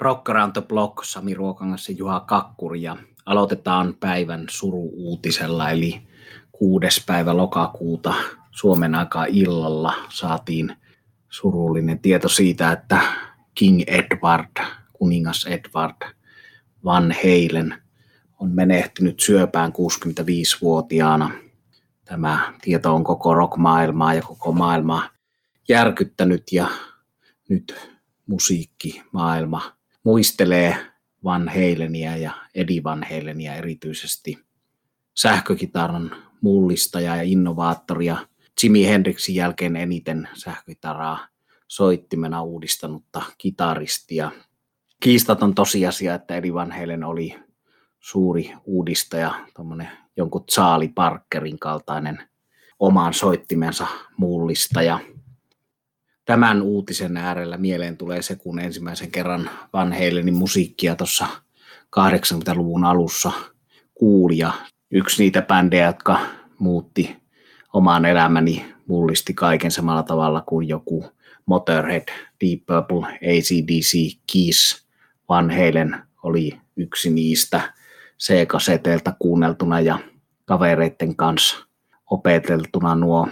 Rock Around the Block, Sami Ruokangas ja Juha Kakkuri. Ja aloitetaan päivän suru-uutisella, eli kuudes päivä lokakuuta Suomen aikaa illalla saatiin surullinen tieto siitä, että King Edward, kuningas Edward Van Heilen on menehtynyt syöpään 65-vuotiaana. Tämä tieto on koko rock-maailmaa ja koko maailmaa järkyttänyt ja nyt musiikkimaailma muistelee Van Halenia ja Eddie Van Halenia erityisesti sähkökitaran mullistaja ja innovaattoria. Jimi Hendrixin jälkeen eniten sähkökitaraa soittimena uudistanutta kitaristia. Kiistaton tosiasia, että Eddie Van Halen oli suuri uudistaja, jonkun Charlie Parkerin kaltainen omaan soittimensa mullistaja – tämän uutisen äärellä mieleen tulee se, kun ensimmäisen kerran Van Halenin musiikkia tuossa 80-luvun alussa kuuli ja yksi niitä bändejä, jotka muutti omaan elämäni, mullisti kaiken samalla tavalla kuin joku Motorhead, Deep Purple, ACDC, Kiss, Van Halen oli yksi niistä C-kaseteilta kuunneltuna ja kavereiden kanssa opeteltuna nuo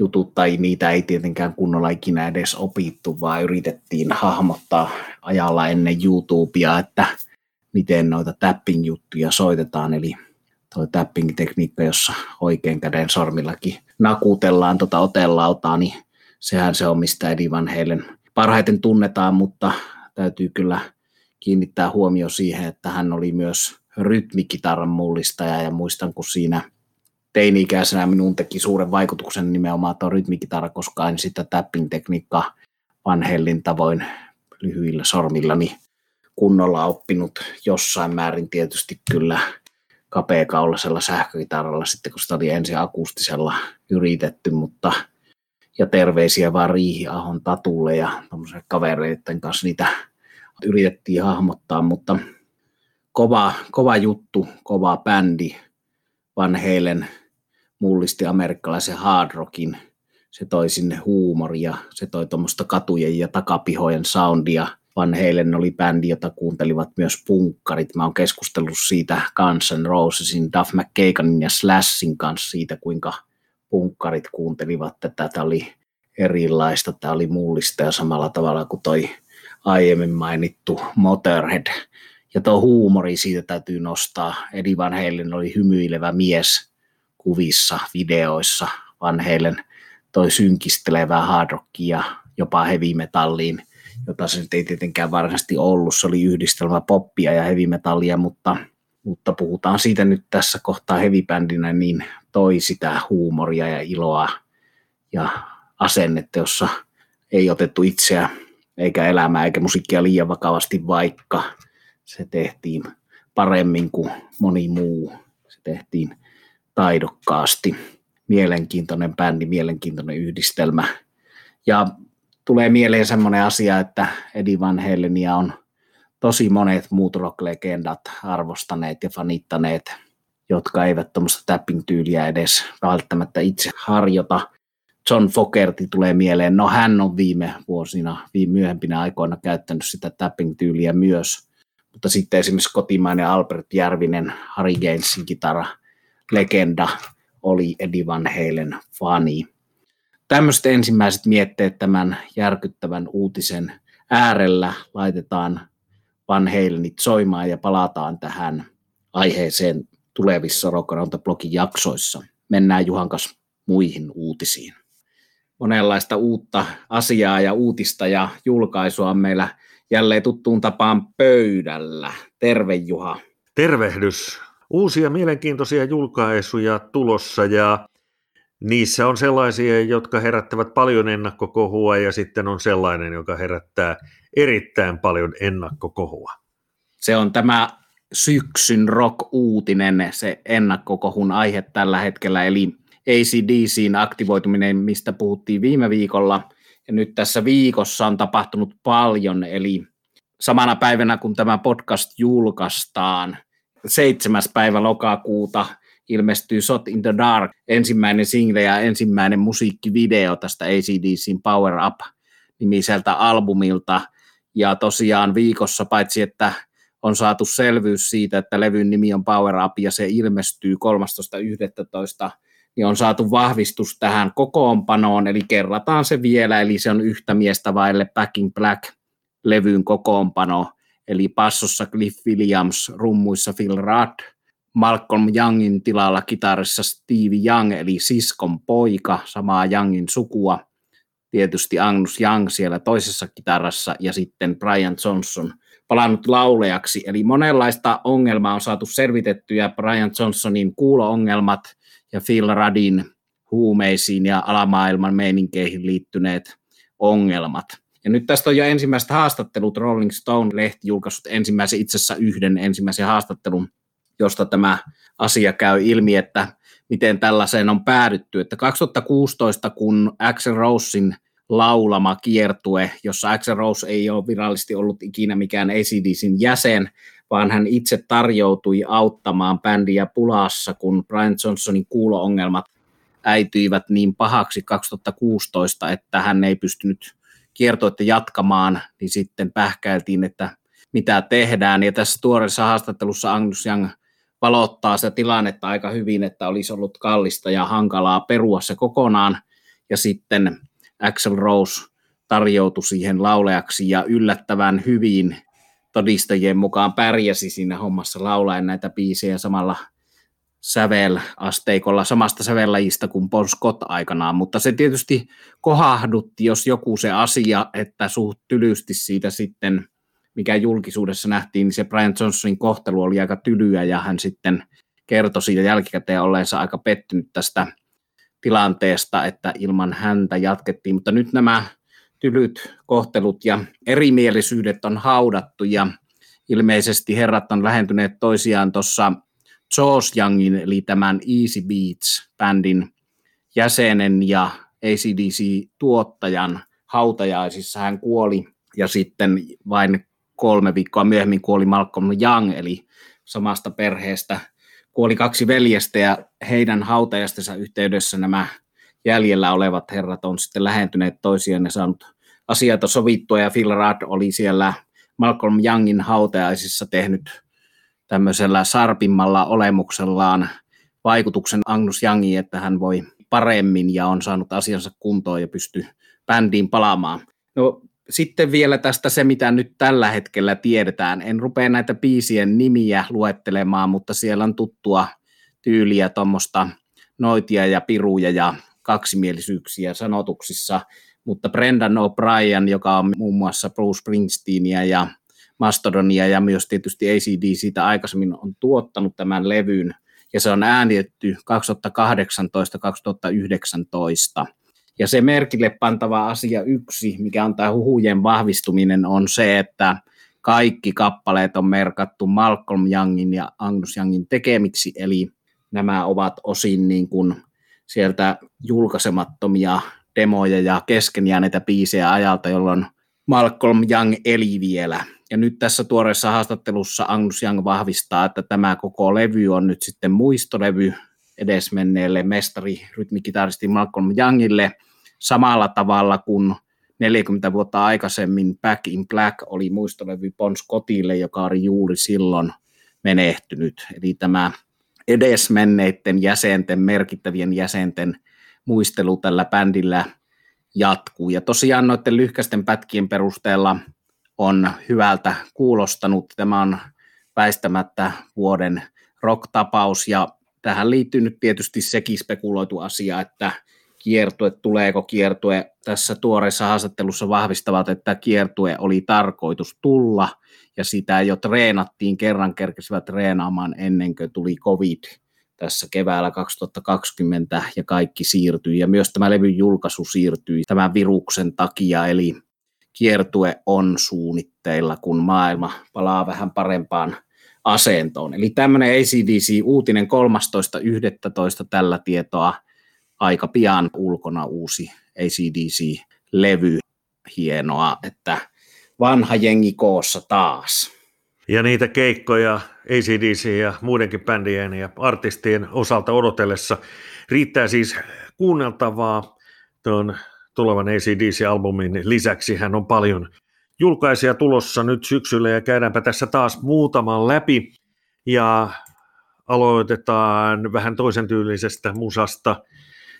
jutut, tai niitä ei tietenkään kunnolla ikinä edes opittu, vaan yritettiin hahmottaa ajalla ennen YouTubea, että miten noita tapping-juttuja soitetaan, eli tuo tapping-tekniikka, jossa oikein käden sormillakin nakutellaan tuota otelautaa, niin sehän se on, mistä Eddie Van parhaiten tunnetaan, mutta täytyy kyllä kiinnittää huomio siihen, että hän oli myös rytmikitaran mullistaja, ja muistan, kun siinä teini-ikäisenä minun teki suuren vaikutuksen nimenomaan tuo rytmikitara, koska en sitä tapping-tekniikkaa vanhellin tavoin lyhyillä sormillani kunnolla oppinut. Jossain määrin tietysti kyllä kapeakaulasella sähkökitaralla sitten, kun sitä oli ensin akustisella yritetty, mutta ja terveisiä vaan Riihiahon tatulle ja kavereiden kanssa niitä yritettiin hahmottaa, mutta kova, kova juttu, kova bändi, Van Halen mullisti amerikkalaisen hard rockin. Se toi sinne huumoria, se toi tuommoista katujen ja takapihojen soundia. Van Halen oli bändi, jota kuuntelivat myös punkkarit. Mä oon keskustellut siitä Guns N' Rosesin, Duff McKaganin ja Slashin kanssa siitä, kuinka punkkarit kuuntelivat tätä. Tämä oli erilaista, tämä oli mullista ja samalla tavalla kuin toi aiemmin mainittu Motorhead. Ja tuo huumori siitä täytyy nostaa. Eddie Van Halen oli hymyilevä mies – kuvissa, videoissa, vaan heille toi synkistelevää hard rockia, jopa heavy metalliin, jota se nyt ei tietenkään varsinaisesti ollut. Se oli yhdistelmä poppia ja heavy metallia, mutta, mutta puhutaan siitä nyt tässä kohtaa heavy niin toi sitä huumoria ja iloa ja asennetta, jossa ei otettu itseä eikä elämää eikä musiikkia liian vakavasti, vaikka se tehtiin paremmin kuin moni muu. Se tehtiin taidokkaasti. Mielenkiintoinen bändi, mielenkiintoinen yhdistelmä. Ja tulee mieleen semmoinen asia, että Eddie Van Halenia on tosi monet muut rock-legendat arvostaneet ja fanittaneet, jotka eivät tuommoista tapping-tyyliä edes välttämättä itse harjoita. John Fogerty tulee mieleen, no hän on viime vuosina, viime myöhempinä aikoina käyttänyt sitä tapping-tyyliä myös, mutta sitten esimerkiksi kotimainen Albert Järvinen, Harry Gainsin kitara – legenda oli Eddie Van Halen fani. Tämmöiset ensimmäiset mietteet tämän järkyttävän uutisen äärellä laitetaan Van Halenit soimaan ja palataan tähän aiheeseen tulevissa Rock blogin jaksoissa. Mennään Juhan kanssa muihin uutisiin. Monenlaista uutta asiaa ja uutista ja julkaisua on meillä jälleen tuttuun tapaan pöydällä. Terve Juha. Tervehdys uusia mielenkiintoisia julkaisuja tulossa ja niissä on sellaisia, jotka herättävät paljon ennakkokohua ja sitten on sellainen, joka herättää erittäin paljon ennakkokohua. Se on tämä syksyn rock-uutinen, se ennakkokohun aihe tällä hetkellä, eli ACDCin aktivoituminen, mistä puhuttiin viime viikolla. Ja nyt tässä viikossa on tapahtunut paljon, eli samana päivänä kun tämä podcast julkaistaan – 7. päivä lokakuuta ilmestyy Shot in the Dark, ensimmäinen single ja ensimmäinen musiikkivideo tästä ACDCin Power Up nimiseltä albumilta. Ja tosiaan viikossa, paitsi että on saatu selvyys siitä, että levyn nimi on Power Up ja se ilmestyy 13.11., niin on saatu vahvistus tähän kokoonpanoon, eli kerrataan se vielä, eli se on yhtä miestä vaille Back in Black-levyn kokoonpano, eli passossa Cliff Williams, rummuissa Phil Rudd, Malcolm Youngin tilalla kitarissa Steve Young, eli siskon poika, samaa Youngin sukua, tietysti Agnus Young siellä toisessa kitarassa, ja sitten Brian Johnson palannut laulejaksi, eli monenlaista ongelmaa on saatu selvitettyä, Brian Johnsonin kuulo-ongelmat ja Phil Ruddin huumeisiin ja alamaailman meininkeihin liittyneet ongelmat. Ja nyt tästä on jo ensimmäiset haastattelut, Rolling Stone-lehti julkaissut ensimmäisen itse asiassa yhden ensimmäisen haastattelun, josta tämä asia käy ilmi, että miten tällaiseen on päädytty. Että 2016, kun Axel Rosein laulama kiertue, jossa Axel Rose ei ole virallisesti ollut ikinä mikään ACDCin jäsen, vaan hän itse tarjoutui auttamaan bändiä pulassa, kun Brian Johnsonin kuulo-ongelmat äityivät niin pahaksi 2016, että hän ei pystynyt kiertoitte jatkamaan, niin sitten pähkäiltiin, että mitä tehdään. Ja tässä tuoreessa haastattelussa Angus Young valottaa sitä tilannetta aika hyvin, että olisi ollut kallista ja hankalaa perua se kokonaan. Ja sitten Axel Rose tarjoutui siihen lauleaksi ja yllättävän hyvin todistajien mukaan pärjäsi siinä hommassa laulaen näitä biisejä samalla sävelasteikolla samasta sävellajista kuin Bon Scott aikanaan, mutta se tietysti kohahdutti, jos joku se asia, että suht tylysti siitä sitten, mikä julkisuudessa nähtiin, niin se Brian Johnsonin kohtelu oli aika tylyä ja hän sitten kertoi siitä jälkikäteen olleensa aika pettynyt tästä tilanteesta, että ilman häntä jatkettiin, mutta nyt nämä tylyt kohtelut ja erimielisyydet on haudattu ja ilmeisesti herrat on lähentyneet toisiaan tuossa George Youngin, eli tämän Easy Beats-bändin jäsenen ja ACDC-tuottajan hautajaisissa hän kuoli ja sitten vain kolme viikkoa myöhemmin kuoli Malcolm Young, eli samasta perheestä. Kuoli kaksi veljestä ja heidän hautajastensa yhteydessä nämä jäljellä olevat herrat on sitten lähentyneet toisiaan ja saanut asioita sovittua ja Phil Rudd oli siellä Malcolm Youngin hautajaisissa tehnyt tämmöisellä sarpimmalla olemuksellaan vaikutuksen Agnus Youngiin, että hän voi paremmin ja on saanut asiansa kuntoon ja pystyy bändiin palaamaan. No sitten vielä tästä se, mitä nyt tällä hetkellä tiedetään. En rupea näitä biisien nimiä luettelemaan, mutta siellä on tuttua tyyliä tuommoista noitia ja piruja ja kaksimielisyyksiä sanotuksissa, mutta Brendan O'Brien, joka on muun muassa Bruce Springsteenia ja Mastodonia ja myös tietysti ACD siitä aikaisemmin on tuottanut tämän levyn, ja se on äänitetty 2018-2019. Ja se merkille pantava asia yksi, mikä on tämä huhujen vahvistuminen, on se, että kaikki kappaleet on merkattu Malcolm Youngin ja Angus Youngin tekemiksi, eli nämä ovat osin niin kuin sieltä julkaisemattomia demoja ja kesken jääneitä biisejä ajalta, jolloin Malcolm Young eli vielä. Ja nyt tässä tuoreessa haastattelussa Angus Young vahvistaa, että tämä koko levy on nyt sitten muistolevy edesmenneelle mestari rytmikitaristi Malcolm Youngille samalla tavalla kuin 40 vuotta aikaisemmin Back in Black oli muistolevy Bon Scottille, joka oli juuri silloin menehtynyt. Eli tämä edesmenneiden jäsenten, merkittävien jäsenten muistelu tällä bändillä jatkuu. Ja tosiaan noiden lyhkäisten pätkien perusteella on hyvältä kuulostanut. Tämä on väistämättä vuoden rock-tapaus ja tähän liittyy nyt tietysti sekin spekuloitu asia, että kiertue, tuleeko kiertue. Tässä tuoreessa haastattelussa vahvistavat, että kiertue oli tarkoitus tulla ja sitä jo treenattiin, kerran kerkesivät treenaamaan ennen kuin tuli covid tässä keväällä 2020 ja kaikki siirtyi ja myös tämä levyn julkaisu siirtyi tämän viruksen takia, eli kiertue on suunnitteilla, kun maailma palaa vähän parempaan asentoon. Eli tämmöinen ACDC-uutinen 13.11. tällä tietoa aika pian ulkona uusi ACDC-levy. Hienoa, että vanha jengi koossa taas. Ja niitä keikkoja ACDC ja muidenkin bändien ja artistien osalta odotellessa riittää siis kuunneltavaa tuon tulevan ACDC-albumin lisäksi hän on paljon julkaisija tulossa nyt syksyllä ja käydäänpä tässä taas muutaman läpi ja aloitetaan vähän toisen tyylisestä musasta.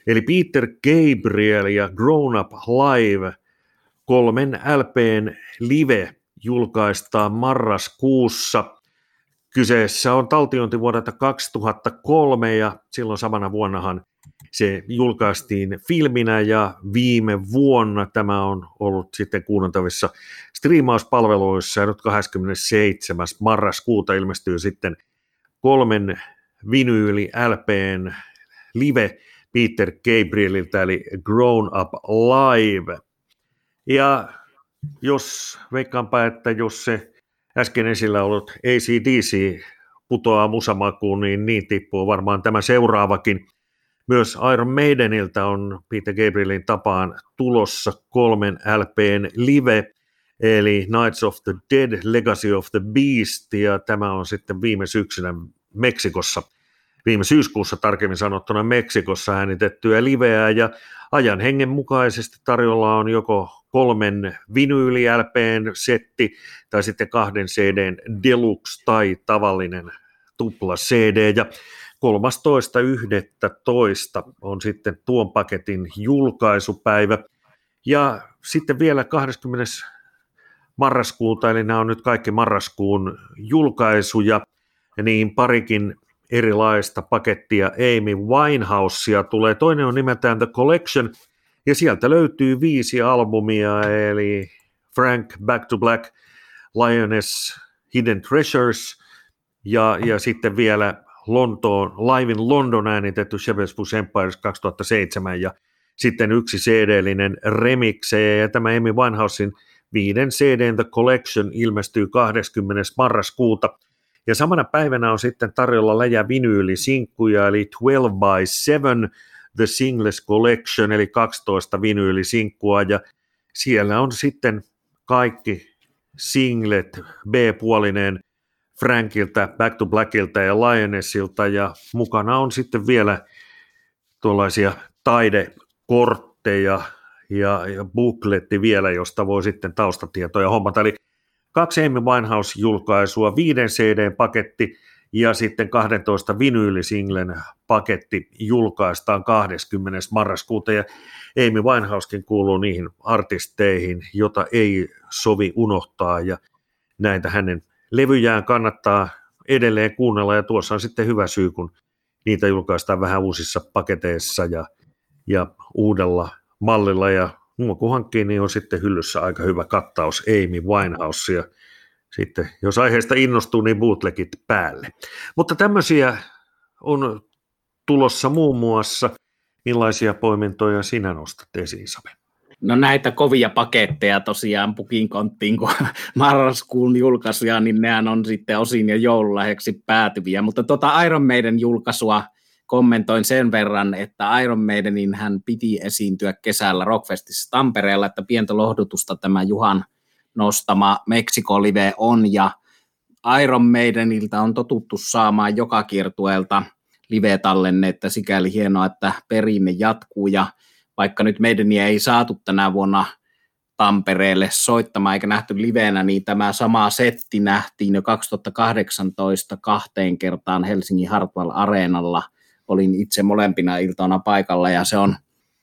Eli Peter Gabriel ja Grown Up Live kolmen LPn live julkaistaan marraskuussa. Kyseessä on taltiointi vuodelta 2003 ja silloin samana vuonnahan se julkaistiin filminä ja viime vuonna tämä on ollut sitten kuunneltavissa striimauspalveluissa ja nyt 27. marraskuuta ilmestyy sitten kolmen vinyyli LPn live Peter Gabrieliltä eli Grown Up Live. Ja jos veikkaanpa, että jos se äsken esillä ollut ACDC putoaa musamakuun, niin niin tippuu varmaan tämä seuraavakin. Myös Iron Maideniltä on Peter Gabrielin tapaan tulossa kolmen LPn live, eli Knights of the Dead, Legacy of the Beast, ja tämä on sitten viime syksynä Meksikossa, viime syyskuussa tarkemmin sanottuna Meksikossa äänitettyä liveä, ja ajan hengen mukaisesti tarjolla on joko kolmen vinyyli setti tai sitten kahden CDn deluxe tai tavallinen tupla CD ja 13.11. on sitten tuon paketin julkaisupäivä. Ja sitten vielä 20. marraskuuta, eli nämä on nyt kaikki marraskuun julkaisuja, niin parikin erilaista pakettia Amy Winehousea tulee. Toinen on nimeltään The Collection, ja sieltä löytyy viisi albumia, eli Frank, Back to Black, Lioness, Hidden Treasures, ja, ja sitten vielä Lontoon, Live in London äänitetty Shepherd's Bush Empires 2007 ja sitten yksi CD-linen remiksejä ja tämä Amy Winehousein viiden CD The Collection ilmestyy 20. marraskuuta. Ja samana päivänä on sitten tarjolla läjä vinyylisinkkuja, eli 12 by 7 The Singles Collection, eli 12 vinyylisinkkua, ja siellä on sitten kaikki singlet, B-puolinen Frankilta, Back to Blackilta ja Lionessilta ja mukana on sitten vielä tuollaisia taidekortteja ja, ja bookletti vielä, josta voi sitten taustatietoja hommata. Eli kaksi Amy Winehouse-julkaisua, viiden CD-paketti ja sitten 12 vinyylisinglen paketti julkaistaan 20. marraskuuta ja Amy Winehousekin kuuluu niihin artisteihin, jota ei sovi unohtaa ja näitä hänen levyjään kannattaa edelleen kuunnella ja tuossa on sitten hyvä syy, kun niitä julkaistaan vähän uusissa paketeissa ja, ja uudella mallilla ja muun kun hankkii, niin on sitten hyllyssä aika hyvä kattaus Amy Winehouse ja sitten jos aiheesta innostuu, niin bootlegit päälle. Mutta tämmöisiä on tulossa muun muassa. Millaisia poimintoja sinä nostat esiin, Sabe? No näitä kovia paketteja tosiaan pukin konttiin, kun marraskuun julkaisuja, niin nehän on sitten osin jo joululahjaksi päätyviä. Mutta tuota Iron Maiden julkaisua kommentoin sen verran, että Iron Maidenin hän piti esiintyä kesällä Rockfestissa Tampereella, että pientä lohdutusta tämä Juhan nostama Meksiko Live on, ja Iron Maidenilta on totuttu saamaan joka kiertueelta live-tallennetta, sikäli hienoa, että perinne jatkuu, ja vaikka nyt meidän ei saatu tänä vuonna Tampereelle soittamaan eikä nähty livenä, niin tämä sama setti nähtiin jo 2018 kahteen kertaan Helsingin Hartwall Areenalla. Olin itse molempina iltana paikalla ja se on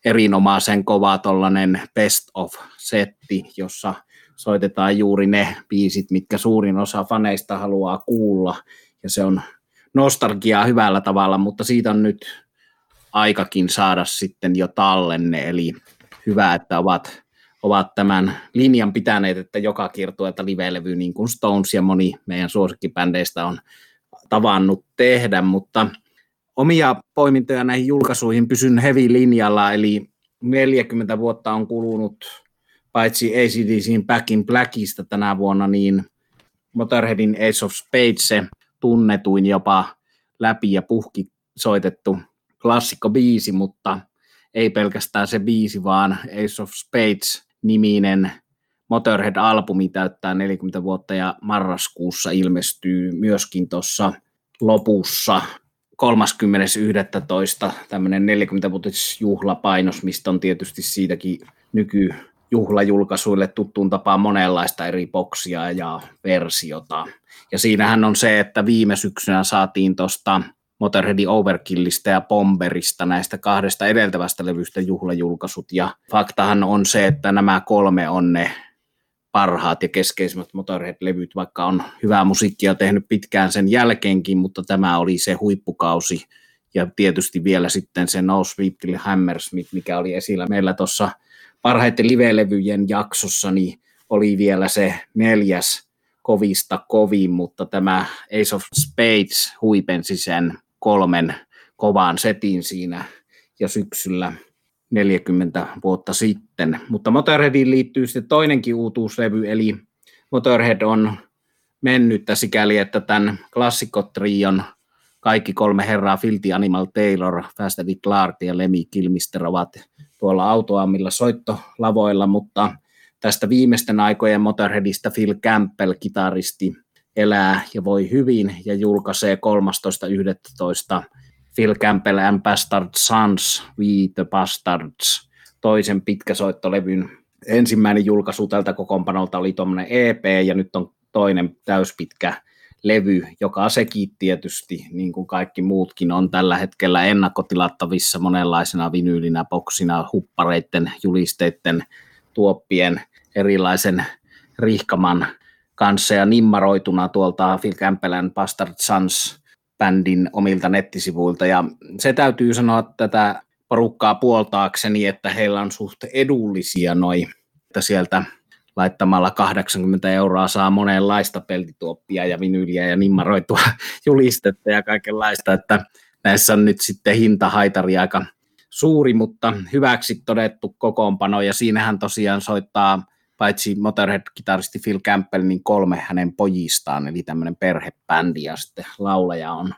erinomaisen kova tollainen best of setti, jossa soitetaan juuri ne biisit, mitkä suurin osa faneista haluaa kuulla. Ja se on nostalgiaa hyvällä tavalla, mutta siitä on nyt aikakin saada sitten jo tallenne, eli hyvä, että ovat, ovat tämän linjan pitäneet, että joka kiertueelta live-levy, niin kuin Stones ja moni meidän suosikkibändeistä on tavannut tehdä, mutta omia poimintoja näihin julkaisuihin pysyn heavy linjalla, eli 40 vuotta on kulunut paitsi ACDCin Back in Blackista tänä vuonna, niin Motorheadin Ace of Spades se tunnetuin jopa läpi ja puhki soitettu klassikko biisi, mutta ei pelkästään se biisi, vaan Ace of Spades-niminen Motorhead-albumi täyttää 40 vuotta ja marraskuussa ilmestyy myöskin tuossa lopussa 30.11. tämmöinen 40-vuotisjuhlapainos, mistä on tietysti siitäkin nyky juhlajulkaisuille tuttuun tapaan monenlaista eri boksia ja versiota. Ja siinähän on se, että viime syksynä saatiin tuosta Motorheadin Overkillistä ja Bomberista näistä kahdesta edeltävästä levystä juhlajulkaisut. Ja faktahan on se, että nämä kolme on ne parhaat ja keskeisimmät Motorhead-levyt, vaikka on hyvää musiikkia tehnyt pitkään sen jälkeenkin, mutta tämä oli se huippukausi. Ja tietysti vielä sitten se No Sweep Hammersmith, mikä oli esillä meillä tuossa parhaiten live-levyjen jaksossa, niin oli vielä se neljäs kovista kovin, mutta tämä Ace of Spades huipensi sen kolmen kovaan setin siinä ja syksyllä 40 vuotta sitten. Mutta Motorheadiin liittyy sitten toinenkin uutuuslevy, eli Motorhead on mennyttä sikäli, että tämän klassikkotrion kaikki kolme herraa, Filti Animal Taylor, Fast Eddie Clark ja Lemmy Kilmister ovat tuolla autoamilla soittolavoilla, mutta tästä viimeisten aikojen Motorheadista Phil Campbell, kitaristi, elää ja voi hyvin ja julkaisee 13.11. Phil Campbell and Bastard Sons, We the Bastards, toisen pitkäsoittolevyn ensimmäinen julkaisu tältä kokoonpanolta oli tuommoinen EP ja nyt on toinen täyspitkä levy, joka sekin tietysti, niin kuin kaikki muutkin, on tällä hetkellä ennakkotilattavissa monenlaisena vinyylinä, boksina, huppareiden, julisteiden, tuoppien, erilaisen rihkaman kanssa ja nimmaroituna tuolta Phil Campbellän Bastard Sons bändin omilta nettisivuilta. Ja se täytyy sanoa tätä porukkaa puoltaakseni, että heillä on suht edullisia noin, että sieltä laittamalla 80 euroa saa monenlaista peltituoppia ja vinyyliä ja nimmaroitua julistetta ja kaikenlaista, että näissä on nyt sitten hintahaitari aika suuri, mutta hyväksi todettu kokoonpano ja siinähän tosiaan soittaa paitsi Motorhead-kitaristi Phil Campbell, niin kolme hänen pojistaan, eli tämmöinen perhebändi, ja sitten laulaja on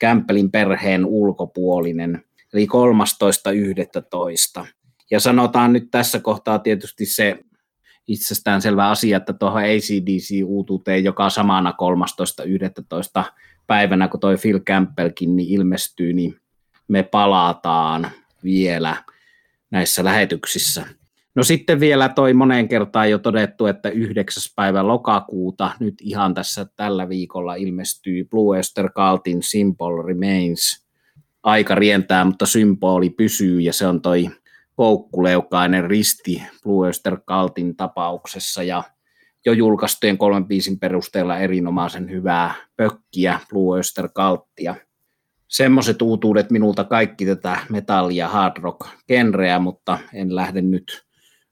Campbellin perheen ulkopuolinen, eli 13.11. Ja sanotaan nyt tässä kohtaa tietysti se itsestään selvä asia, että tuohon ACDC-uutuuteen, joka samana 13.11. päivänä, kun toi Phil Campbellkin niin ilmestyy, niin me palataan vielä näissä lähetyksissä. No sitten vielä toi moneen kertaan jo todettu, että 9. päivä lokakuuta nyt ihan tässä tällä viikolla ilmestyy Blue Oyster Cultin Simple Remains. Aika rientää, mutta symboli pysyy ja se on toi poukkuleukainen risti Blue Oyster Cultin tapauksessa ja jo julkaistujen kolmen biisin perusteella erinomaisen hyvää pökkiä Blue Oyster Cultia. Semmoiset uutuudet minulta kaikki tätä metallia hard rock genreä, mutta en lähde nyt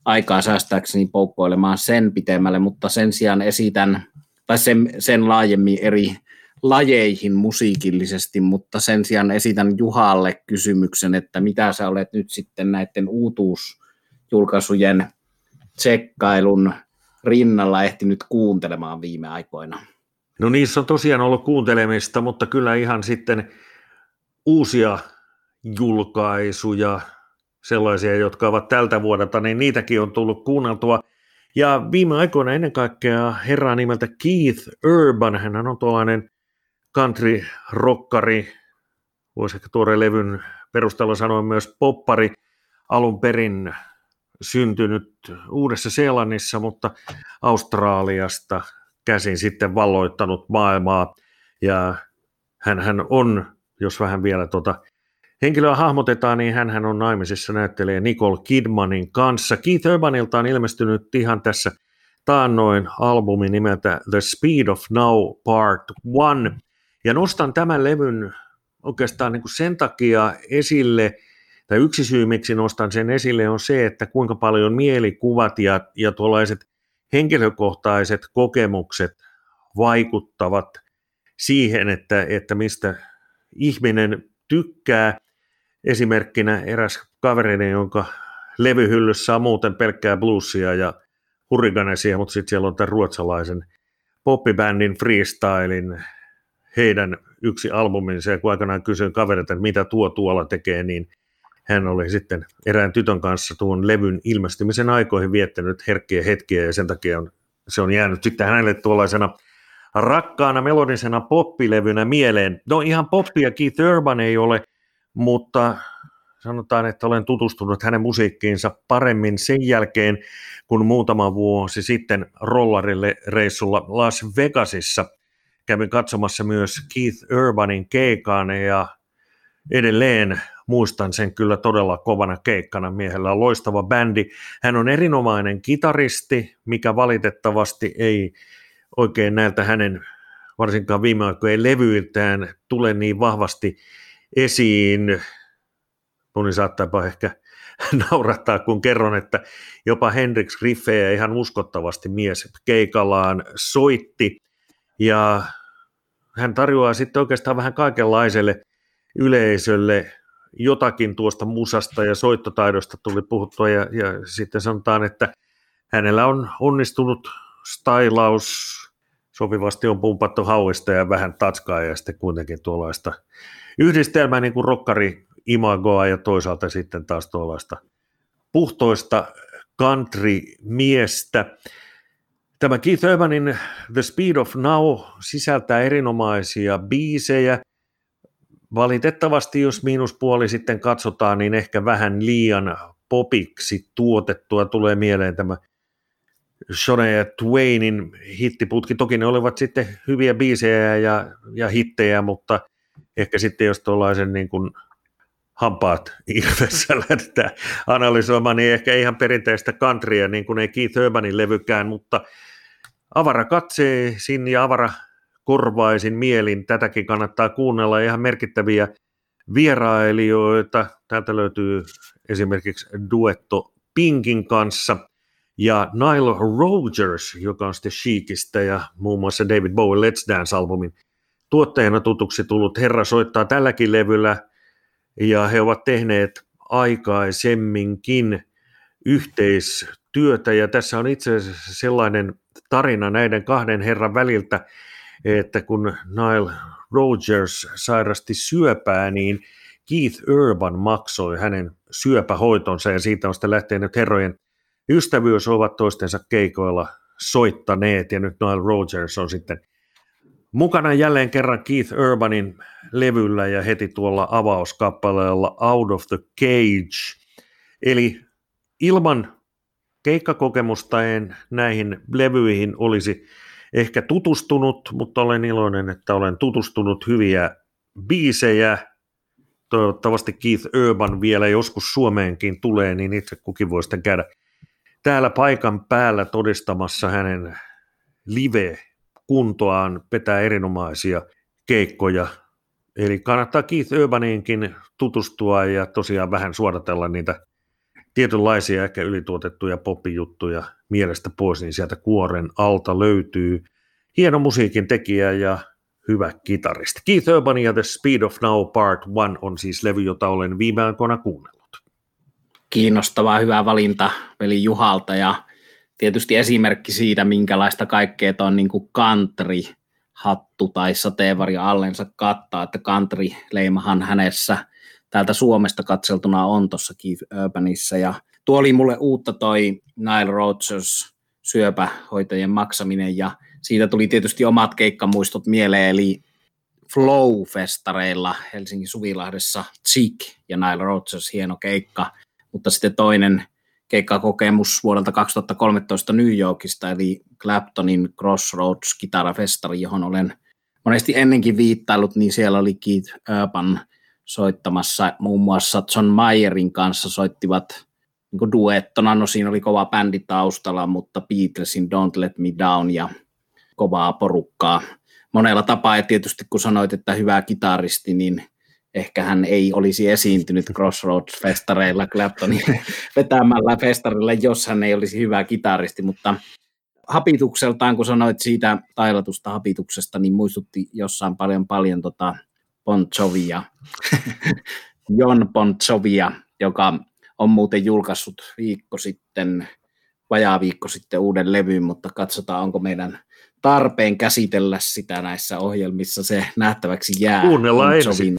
aikaa säästääkseni poukkoilemaan sen pitemmälle, mutta sen sijaan esitän, tai sen, sen laajemmin eri lajeihin musiikillisesti, mutta sen sijaan esitän Juhalle kysymyksen, että mitä sä olet nyt sitten näiden uutuusjulkaisujen tsekkailun rinnalla ehtinyt kuuntelemaan viime aikoina? No niissä on tosiaan ollut kuuntelemista, mutta kyllä ihan sitten uusia julkaisuja, sellaisia, jotka ovat tältä vuodelta, niin niitäkin on tullut kuunneltua. Ja viime aikoina ennen kaikkea herra nimeltä Keith Urban, hän on tuollainen country-rockari, voisi ehkä tuore levyn perusteella sanoa myös poppari, alun perin syntynyt Uudessa Seelannissa, mutta Australiasta käsin sitten valloittanut maailmaa. Ja hän on, jos vähän vielä tuota henkilöä hahmotetaan, niin hän on naimisissa näyttelee Nicole Kidmanin kanssa. Keith Urbanilta on ilmestynyt ihan tässä taannoin albumi nimeltä The Speed of Now Part 1. Ja nostan tämän levyn oikeastaan niin kuin sen takia esille, tai yksi syy, miksi nostan sen esille, on se, että kuinka paljon mielikuvat ja, ja tuollaiset henkilökohtaiset kokemukset vaikuttavat siihen, että, että mistä ihminen tykkää. Esimerkkinä eräs kaverini, jonka levyhyllyssä on muuten pelkkää bluesia ja hurriganesia, mutta sitten siellä on tämän ruotsalaisen poppibändin freestylin heidän yksi albuminsa, ja kun aikanaan kysyin kaverilta, että mitä tuo tuolla tekee, niin hän oli sitten erään tytön kanssa tuon levyn ilmestymisen aikoihin viettänyt herkkiä hetkiä, ja sen takia on, se on jäänyt sitten hänelle tuollaisena rakkaana melodisena poppilevynä mieleen. No ihan poppia Keith Urban ei ole, mutta sanotaan, että olen tutustunut hänen musiikkiinsa paremmin sen jälkeen, kun muutama vuosi sitten rollarille reissulla Las Vegasissa kävin katsomassa myös Keith Urbanin keikan ja edelleen muistan sen kyllä todella kovana keikkana. Miehellä loistava bändi. Hän on erinomainen kitaristi, mikä valitettavasti ei oikein näiltä hänen varsinkaan viime aikojen levyiltään tule niin vahvasti esiin. Moni saattaapa ehkä naurattaa, kun kerron, että jopa Hendrix Griffeä ihan uskottavasti mies keikallaan soitti. Ja hän tarjoaa sitten oikeastaan vähän kaikenlaiselle yleisölle jotakin tuosta musasta ja soittotaidosta tuli puhuttua ja, ja sitten sanotaan, että hänellä on onnistunut stylaus, sopivasti on pumpattu hauista ja vähän tatskaa ja sitten kuitenkin tuollaista yhdistelmää niin kuin rokkari imagoa ja toisaalta sitten taas tuollaista puhtoista country-miestä. Tämä Keith Urbanin The Speed of Now sisältää erinomaisia biisejä. Valitettavasti, jos miinuspuoli sitten katsotaan, niin ehkä vähän liian popiksi tuotettua tulee mieleen tämä Shonea Twainin hittiputki. Toki ne olivat sitten hyviä biisejä ja, ja hittejä, mutta ehkä sitten jos tuollaisen niin kuin hampaat irvessä lähdetään analysoimaan, niin ehkä ihan perinteistä countrya, niin kuin ei Keith Urbanin levykään, mutta avara katseesin ja avara korvaisin mielin, tätäkin kannattaa kuunnella, ihan merkittäviä vierailijoita, täältä löytyy esimerkiksi duetto Pinkin kanssa, ja Nile Rogers, joka on sitten Chicistä ja muun muassa David Bowie Let's Dance-albumin tuottajana tutuksi tullut herra soittaa tälläkin levyllä, ja he ovat tehneet aikaisemminkin yhteistyötä, ja tässä on itse asiassa sellainen tarina näiden kahden herran väliltä, että kun Nile Rogers sairasti syöpää, niin Keith Urban maksoi hänen syöpähoitonsa. Ja siitä on sitten lähtenyt herrojen ystävyys ovat toistensa keikoilla soittaneet ja nyt Nile Rogers on sitten mukana jälleen kerran Keith Urbanin levyllä ja heti tuolla avauskappaleella Out of the Cage. Eli ilman keikkakokemusta en näihin levyihin olisi ehkä tutustunut, mutta olen iloinen, että olen tutustunut hyviä biisejä. Toivottavasti Keith Urban vielä joskus Suomeenkin tulee, niin itse kukin voi sitten käydä täällä paikan päällä todistamassa hänen live-kuntoaan, petää erinomaisia keikkoja. Eli kannattaa Keith Urbaninkin tutustua ja tosiaan vähän suodatella niitä tietynlaisia ehkä ylituotettuja poppijuttuja mielestä pois, niin sieltä kuoren alta löytyy hieno musiikin tekijä ja hyvä kitaristi. Keith Urban ja The Speed of Now Part 1 on siis levy, jota olen viime aikoina kuunnellut. Kiinnostava, hyvä valinta veli Juhalta ja tietysti esimerkki siitä, minkälaista kaikkea on niin kuin country hattu tai sateenvarjo allensa kattaa, että country-leimahan hänessä – täältä Suomesta katseltuna on tuossa Keith Urbanissa. Ja tuo oli mulle uutta toi Nile Rodgers syöpähoitojen maksaminen ja siitä tuli tietysti omat keikkamuistot mieleen, eli Flow-festareilla Helsingin Suvilahdessa Chick ja Nile Rodgers, hieno keikka, mutta sitten toinen keikkakokemus vuodelta 2013 New Yorkista, eli Claptonin Crossroads kitarafestari, johon olen monesti ennenkin viittailut, niin siellä oli Keith Urban soittamassa. Muun muassa John Mayerin kanssa soittivat niin duettona, no siinä oli kova bändi taustalla, mutta Beatlesin Don't Let Me Down ja kovaa porukkaa. Monella tapaa, ja tietysti kun sanoit, että hyvä kitaristi, niin ehkä hän ei olisi esiintynyt Crossroads-festareilla Claptonin vetämällä festarilla, jos hän ei olisi hyvä kitaristi, mutta hapitukseltaan, kun sanoit siitä tailatusta hapituksesta, niin muistutti jossain paljon paljon tota Bon Jovia, Jon Bon Jovia, joka on muuten julkaissut viikko sitten, vajaa viikko sitten uuden levyn, mutta katsotaan, onko meidän tarpeen käsitellä sitä näissä ohjelmissa. Se nähtäväksi jää. Kuunnellaan bon ensin.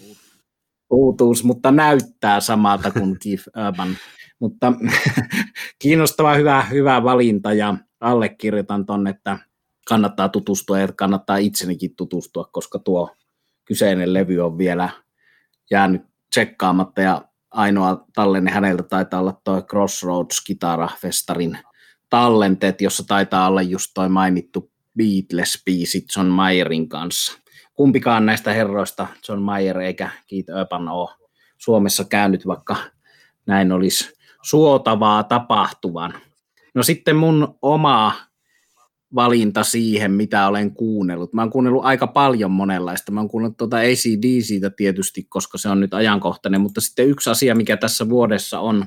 Uutuus, mutta näyttää samalta kuin Keith Urban. Mutta kiinnostava, hyvä, hyvä valinta ja allekirjoitan ton, että kannattaa tutustua ja kannattaa itsenikin tutustua, koska tuo kyseinen levy on vielä jäänyt tsekkaamatta ja ainoa tallenne häneltä taitaa olla tuo Crossroads-kitarafestarin tallenteet, jossa taitaa olla just toi mainittu Beatles-biisi John Mayerin kanssa. Kumpikaan näistä herroista, John Mayer eikä Keith Urban, ole Suomessa käynyt, vaikka näin olisi suotavaa tapahtuvan. No sitten mun oma valinta siihen, mitä olen kuunnellut. Mä oon kuunnellut aika paljon monenlaista. Mä oon kuunnellut tuota ACDCtä tietysti, koska se on nyt ajankohtainen, mutta sitten yksi asia, mikä tässä vuodessa on,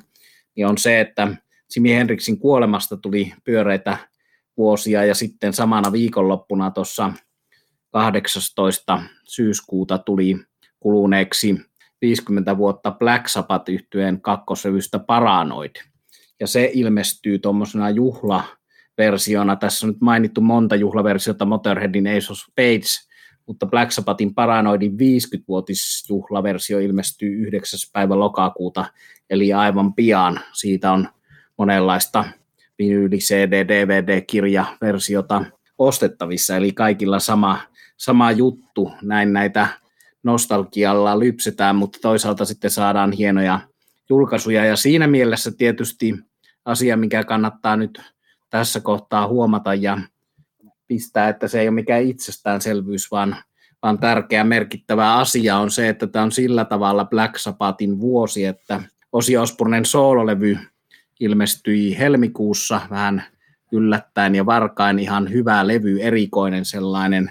niin on se, että Jimi Hendrixin kuolemasta tuli pyöreitä vuosia ja sitten samana viikonloppuna tuossa 18. syyskuuta tuli kuluneeksi 50 vuotta Black Sabbath yhtyeen kakkosrevystä Paranoid. Ja se ilmestyy tuommoisena juhlaversiona. Tässä on nyt mainittu monta juhlaversiota, Motorheadin Ace of Spades, mutta Black Sabbathin Paranoidin 50-vuotisjuhlaversio ilmestyy 9. päivä lokakuuta, eli aivan pian. Siitä on monenlaista vinyyli, CD, DVD, versiota ostettavissa, eli kaikilla sama, sama juttu, näin näitä nostalgialla lypsetään, mutta toisaalta sitten saadaan hienoja julkaisuja, ja siinä mielessä tietysti asia, mikä kannattaa nyt tässä kohtaa huomata ja pistää, että se ei ole mikään itsestäänselvyys, vaan, vaan tärkeä merkittävä asia on se, että tämä on sillä tavalla Black Sabbathin vuosi, että Osi Osbornen soololevy ilmestyi helmikuussa vähän yllättäen ja varkain ihan hyvä levy, erikoinen sellainen,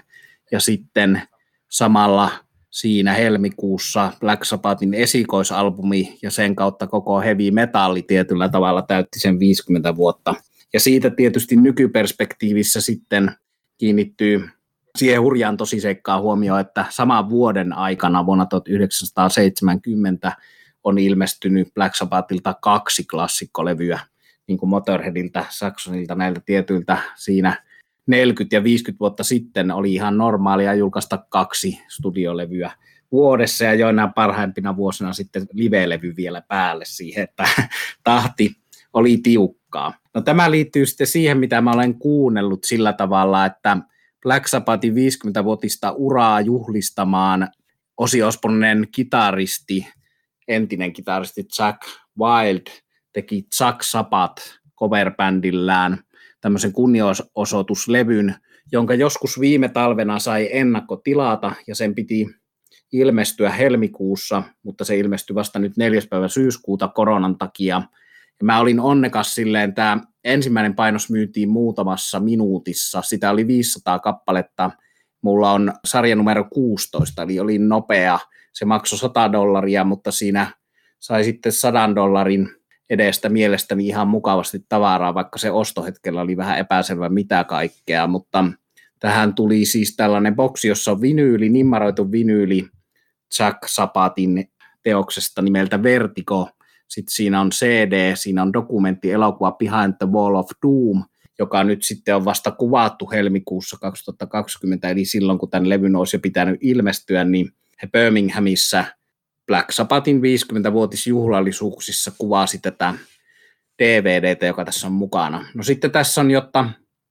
ja sitten samalla siinä helmikuussa Black Sabbathin esikoisalbumi ja sen kautta koko heavy metalli tietyllä tavalla täytti sen 50 vuotta. Ja siitä tietysti nykyperspektiivissä sitten kiinnittyy siihen hurjaan tosiseikkaan huomioon, että saman vuoden aikana vuonna 1970 on ilmestynyt Black Sabbathilta kaksi klassikkolevyä, niin kuin Motorheadilta, Saxonilta, näiltä tietyiltä siinä 40 ja 50 vuotta sitten oli ihan normaalia julkaista kaksi studiolevyä vuodessa ja joina parhaimpina vuosina sitten live-levy vielä päälle siihen, että tahti oli tiukkaa. No tämä liittyy sitten siihen, mitä mä olen kuunnellut sillä tavalla, että Black Sabbathin 50-vuotista uraa juhlistamaan Osi Osbornen kitaristi entinen kitaristi Jack Wild teki Jack Sapat coverbändillään tämmöisen kunnioitusosoituslevyn, jonka joskus viime talvena sai ennakkotilata ja sen piti ilmestyä helmikuussa, mutta se ilmestyi vasta nyt 4. päivä syyskuuta koronan takia. Ja mä olin onnekas silleen, tämä ensimmäinen painos myytiin muutamassa minuutissa, sitä oli 500 kappaletta, mulla on sarja numero 16, eli oli nopea se maksoi 100 dollaria, mutta siinä sai sitten 100 dollarin edestä mielestäni ihan mukavasti tavaraa, vaikka se ostohetkellä oli vähän epäselvä mitä kaikkea, mutta tähän tuli siis tällainen boksi, jossa on vinyyli, nimmaroitu vinyyli Jack Sapatin teoksesta nimeltä Vertigo. Sitten siinä on CD, siinä on dokumentti, elokuva Behind the Wall of Doom, joka nyt sitten on vasta kuvattu helmikuussa 2020, eli silloin kun tämän levyn olisi jo pitänyt ilmestyä, niin he Birminghamissa Black Sabbathin 50-vuotisjuhlallisuuksissa kuvasi tätä DVDtä, joka tässä on mukana. No sitten tässä on jotta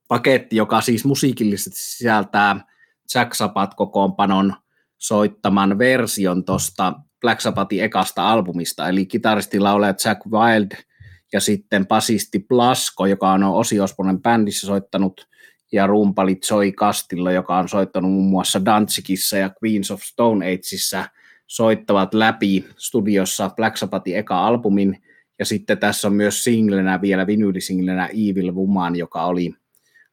paketti, joka siis musiikillisesti sisältää Jack Sabbath kokoonpanon soittaman version tuosta Black Sabbathin ekasta albumista, eli kitaristi laulaja Jack Wild ja sitten basisti Plasko, joka on Osi Osbornen bändissä soittanut ja rumpalit Joy Castillo, joka on soittanut muun muassa Danzigissa ja Queens of Stone Ageissa, soittavat läpi studiossa Black Sabbathin eka albumin, ja sitten tässä on myös singlenä vielä vinyylisinglenä Evil Woman, joka oli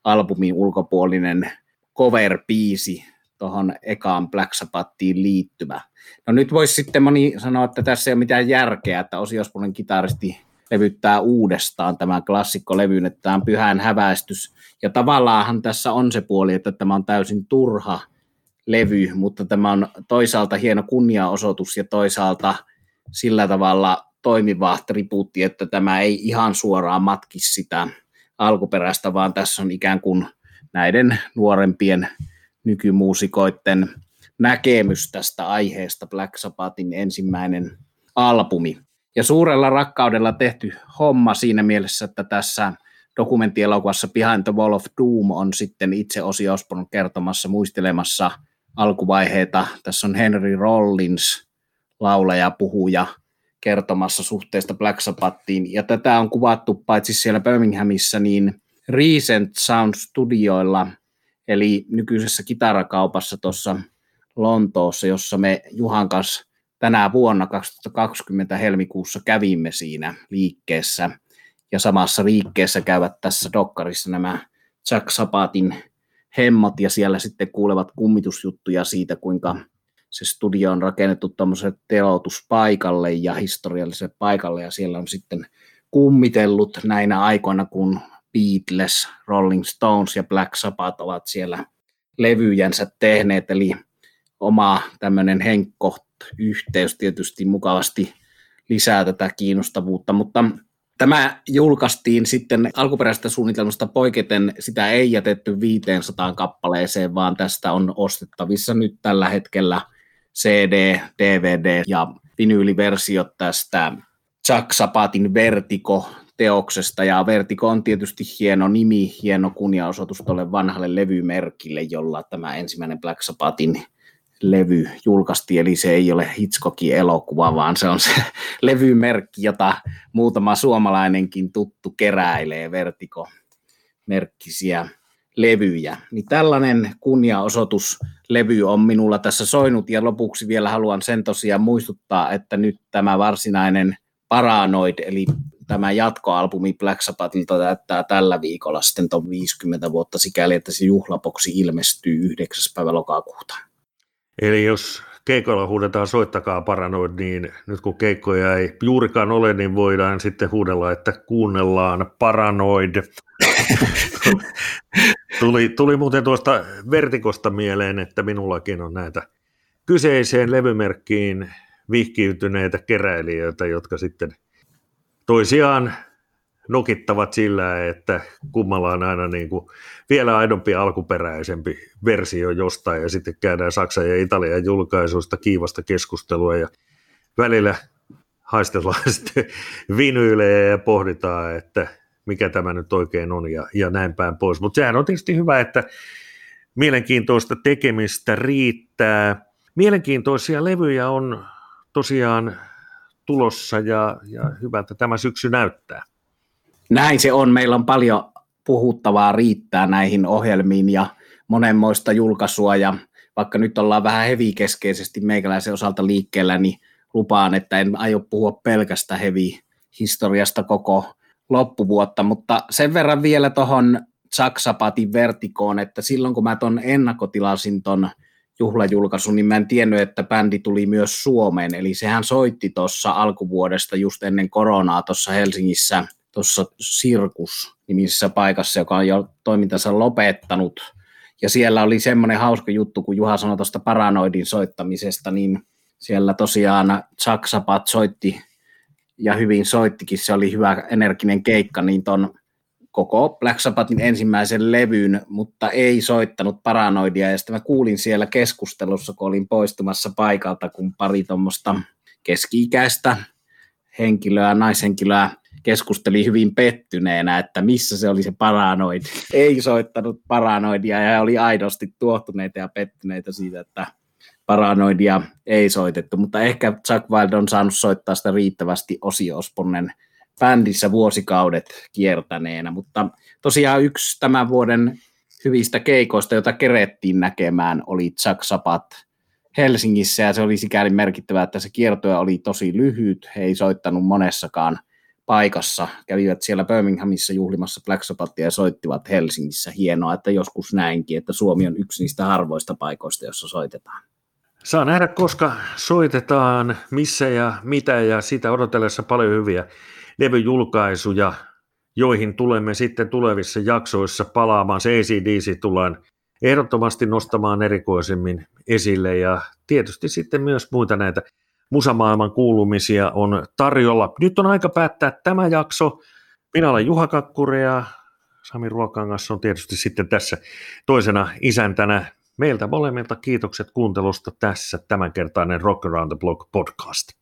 albumin ulkopuolinen cover-biisi tuohon ekaan Black Sabbathiin liittyvä. No nyt voisi sitten moni sanoa, että tässä ei ole mitään järkeä, että Osi kitaristi levyttää uudestaan tämän klassikkolevyn, että tämä on pyhän häväistys. Ja tavallaanhan tässä on se puoli, että tämä on täysin turha levy, mutta tämä on toisaalta hieno kunniaosoitus ja toisaalta sillä tavalla toimiva tribuutti, että tämä ei ihan suoraan matki sitä alkuperäistä, vaan tässä on ikään kuin näiden nuorempien nykymuusikoiden näkemys tästä aiheesta Black Sabbathin ensimmäinen albumi. Ja suurella rakkaudella tehty homma siinä mielessä, että tässä dokumenttielokuvassa Behind the Wall of Doom on sitten itse Osi Osborn kertomassa, muistelemassa alkuvaiheita. Tässä on Henry Rollins, laulaja, puhuja, kertomassa suhteesta Black Sabbathiin. Ja tätä on kuvattu paitsi siellä Birminghamissa, niin Recent Sound Studioilla, eli nykyisessä kitarakaupassa tuossa Lontoossa, jossa me Juhan kanssa tänä vuonna 2020 helmikuussa kävimme siinä liikkeessä. Ja samassa liikkeessä käyvät tässä dokkarissa nämä Jack Sabatin hemmat ja siellä sitten kuulevat kummitusjuttuja siitä, kuinka se studio on rakennettu tuommoiselle telotuspaikalle ja historialliselle paikalle. Ja siellä on sitten kummitellut näinä aikoina, kun Beatles, Rolling Stones ja Black Sabbath ovat siellä levyjänsä tehneet, eli oma tämmöinen henkkoht yhteys tietysti mukavasti lisää tätä kiinnostavuutta, mutta Tämä julkaistiin sitten alkuperäisestä suunnitelmasta poiketen, sitä ei jätetty 500 kappaleeseen, vaan tästä on ostettavissa nyt tällä hetkellä CD, DVD ja vinyyliversiot tästä Chuck Sapatin Vertigo teoksesta, ja Vertigo on tietysti hieno nimi, hieno kunniaosoitus tuolle vanhalle levymerkille, jolla tämä ensimmäinen Black Sabbathin levy julkaistiin, eli se ei ole Hitchcockin elokuva, vaan se on se levymerkki, jota muutama suomalainenkin tuttu keräilee, Vertigo merkkisiä levyjä. Niin tällainen kunniaosoitus levy on minulla tässä soinut, ja lopuksi vielä haluan sen tosiaan muistuttaa, että nyt tämä varsinainen Paranoid, eli tämä jatkoalbumi Black Sabbathilta täyttää tällä viikolla sitten tuon 50 vuotta sikäli, että se juhlaboksi ilmestyy 9. päivä lokakuuta. Eli jos keikoilla huudetaan soittakaa paranoid, niin nyt kun keikkoja ei juurikaan ole, niin voidaan sitten huudella, että kuunnellaan paranoid. tuli, tuli muuten tuosta vertikosta mieleen, että minullakin on näitä kyseiseen levymerkkiin vihkiytyneitä keräilijöitä, jotka sitten toisiaan nokittavat sillä, että kummalla on aina niin kuin vielä aidompi alkuperäisempi versio jostain ja sitten käydään Saksan ja Italian julkaisuista kiivasta keskustelua ja välillä haistellaan sitten vinyylejä ja pohditaan, että mikä tämä nyt oikein on ja, ja näin päin pois. Mutta sehän on tietysti hyvä, että mielenkiintoista tekemistä riittää. Mielenkiintoisia levyjä on tosiaan tulossa ja, ja hyvä, että tämä syksy näyttää. Näin se on. Meillä on paljon puhuttavaa riittää näihin ohjelmiin ja monenmoista julkaisua. Ja vaikka nyt ollaan vähän hevikeskeisesti meikäläisen osalta liikkeellä, niin lupaan, että en aio puhua pelkästä heavy-historiasta koko loppuvuotta, mutta sen verran vielä tuohon Saksapatin vertikoon, että silloin kun mä ton ennakkotilasin ton juhlajulkaisun, niin mä en tiennyt, että bändi tuli myös Suomeen, eli sehän soitti tuossa alkuvuodesta just ennen koronaa tuossa Helsingissä – tuossa Sirkus-nimisessä paikassa, joka on jo toimintansa lopettanut. Ja siellä oli semmoinen hauska juttu, kun Juha sanoi tuosta paranoidin soittamisesta, niin siellä tosiaan Chuck Sabat soitti ja hyvin soittikin, se oli hyvä energinen keikka, niin ton koko Black Sabbathin ensimmäisen levyn, mutta ei soittanut paranoidia. Ja sitten mä kuulin siellä keskustelussa, kun olin poistumassa paikalta, kun pari tuommoista keski-ikäistä henkilöä, naishenkilöä keskusteli hyvin pettyneenä, että missä se oli se paranoid. Ei soittanut paranoidia ja oli aidosti tuohtuneita ja pettyneitä siitä, että paranoidia ei soitettu, mutta ehkä Chuck Wild on saanut soittaa sitä riittävästi Osi Osponnen bändissä vuosikaudet kiertäneenä, mutta tosiaan yksi tämän vuoden hyvistä keikoista, jota kerettiin näkemään, oli Chuck Sabat Helsingissä, ja se oli sikäli merkittävää, että se kiertoja oli tosi lyhyt, he ei soittanut monessakaan paikassa. Kävivät siellä Birminghamissa juhlimassa Black Sabbathia ja soittivat Helsingissä. Hienoa, että joskus näinkin, että Suomi on yksi niistä harvoista paikoista, jossa soitetaan. Saa nähdä, koska soitetaan, missä ja mitä, ja sitä odotellessa paljon hyviä levyjulkaisuja, joihin tulemme sitten tulevissa jaksoissa palaamaan. Se ACDC tullaan ehdottomasti nostamaan erikoisemmin esille, ja tietysti sitten myös muita näitä musamaailman kuulumisia on tarjolla. Nyt on aika päättää tämä jakso. Minä olen Juha Kakkure ja Sami Ruokangas on tietysti sitten tässä toisena isäntänä. Meiltä molemmilta kiitokset kuuntelusta tässä tämänkertainen Rock Around the Block podcast.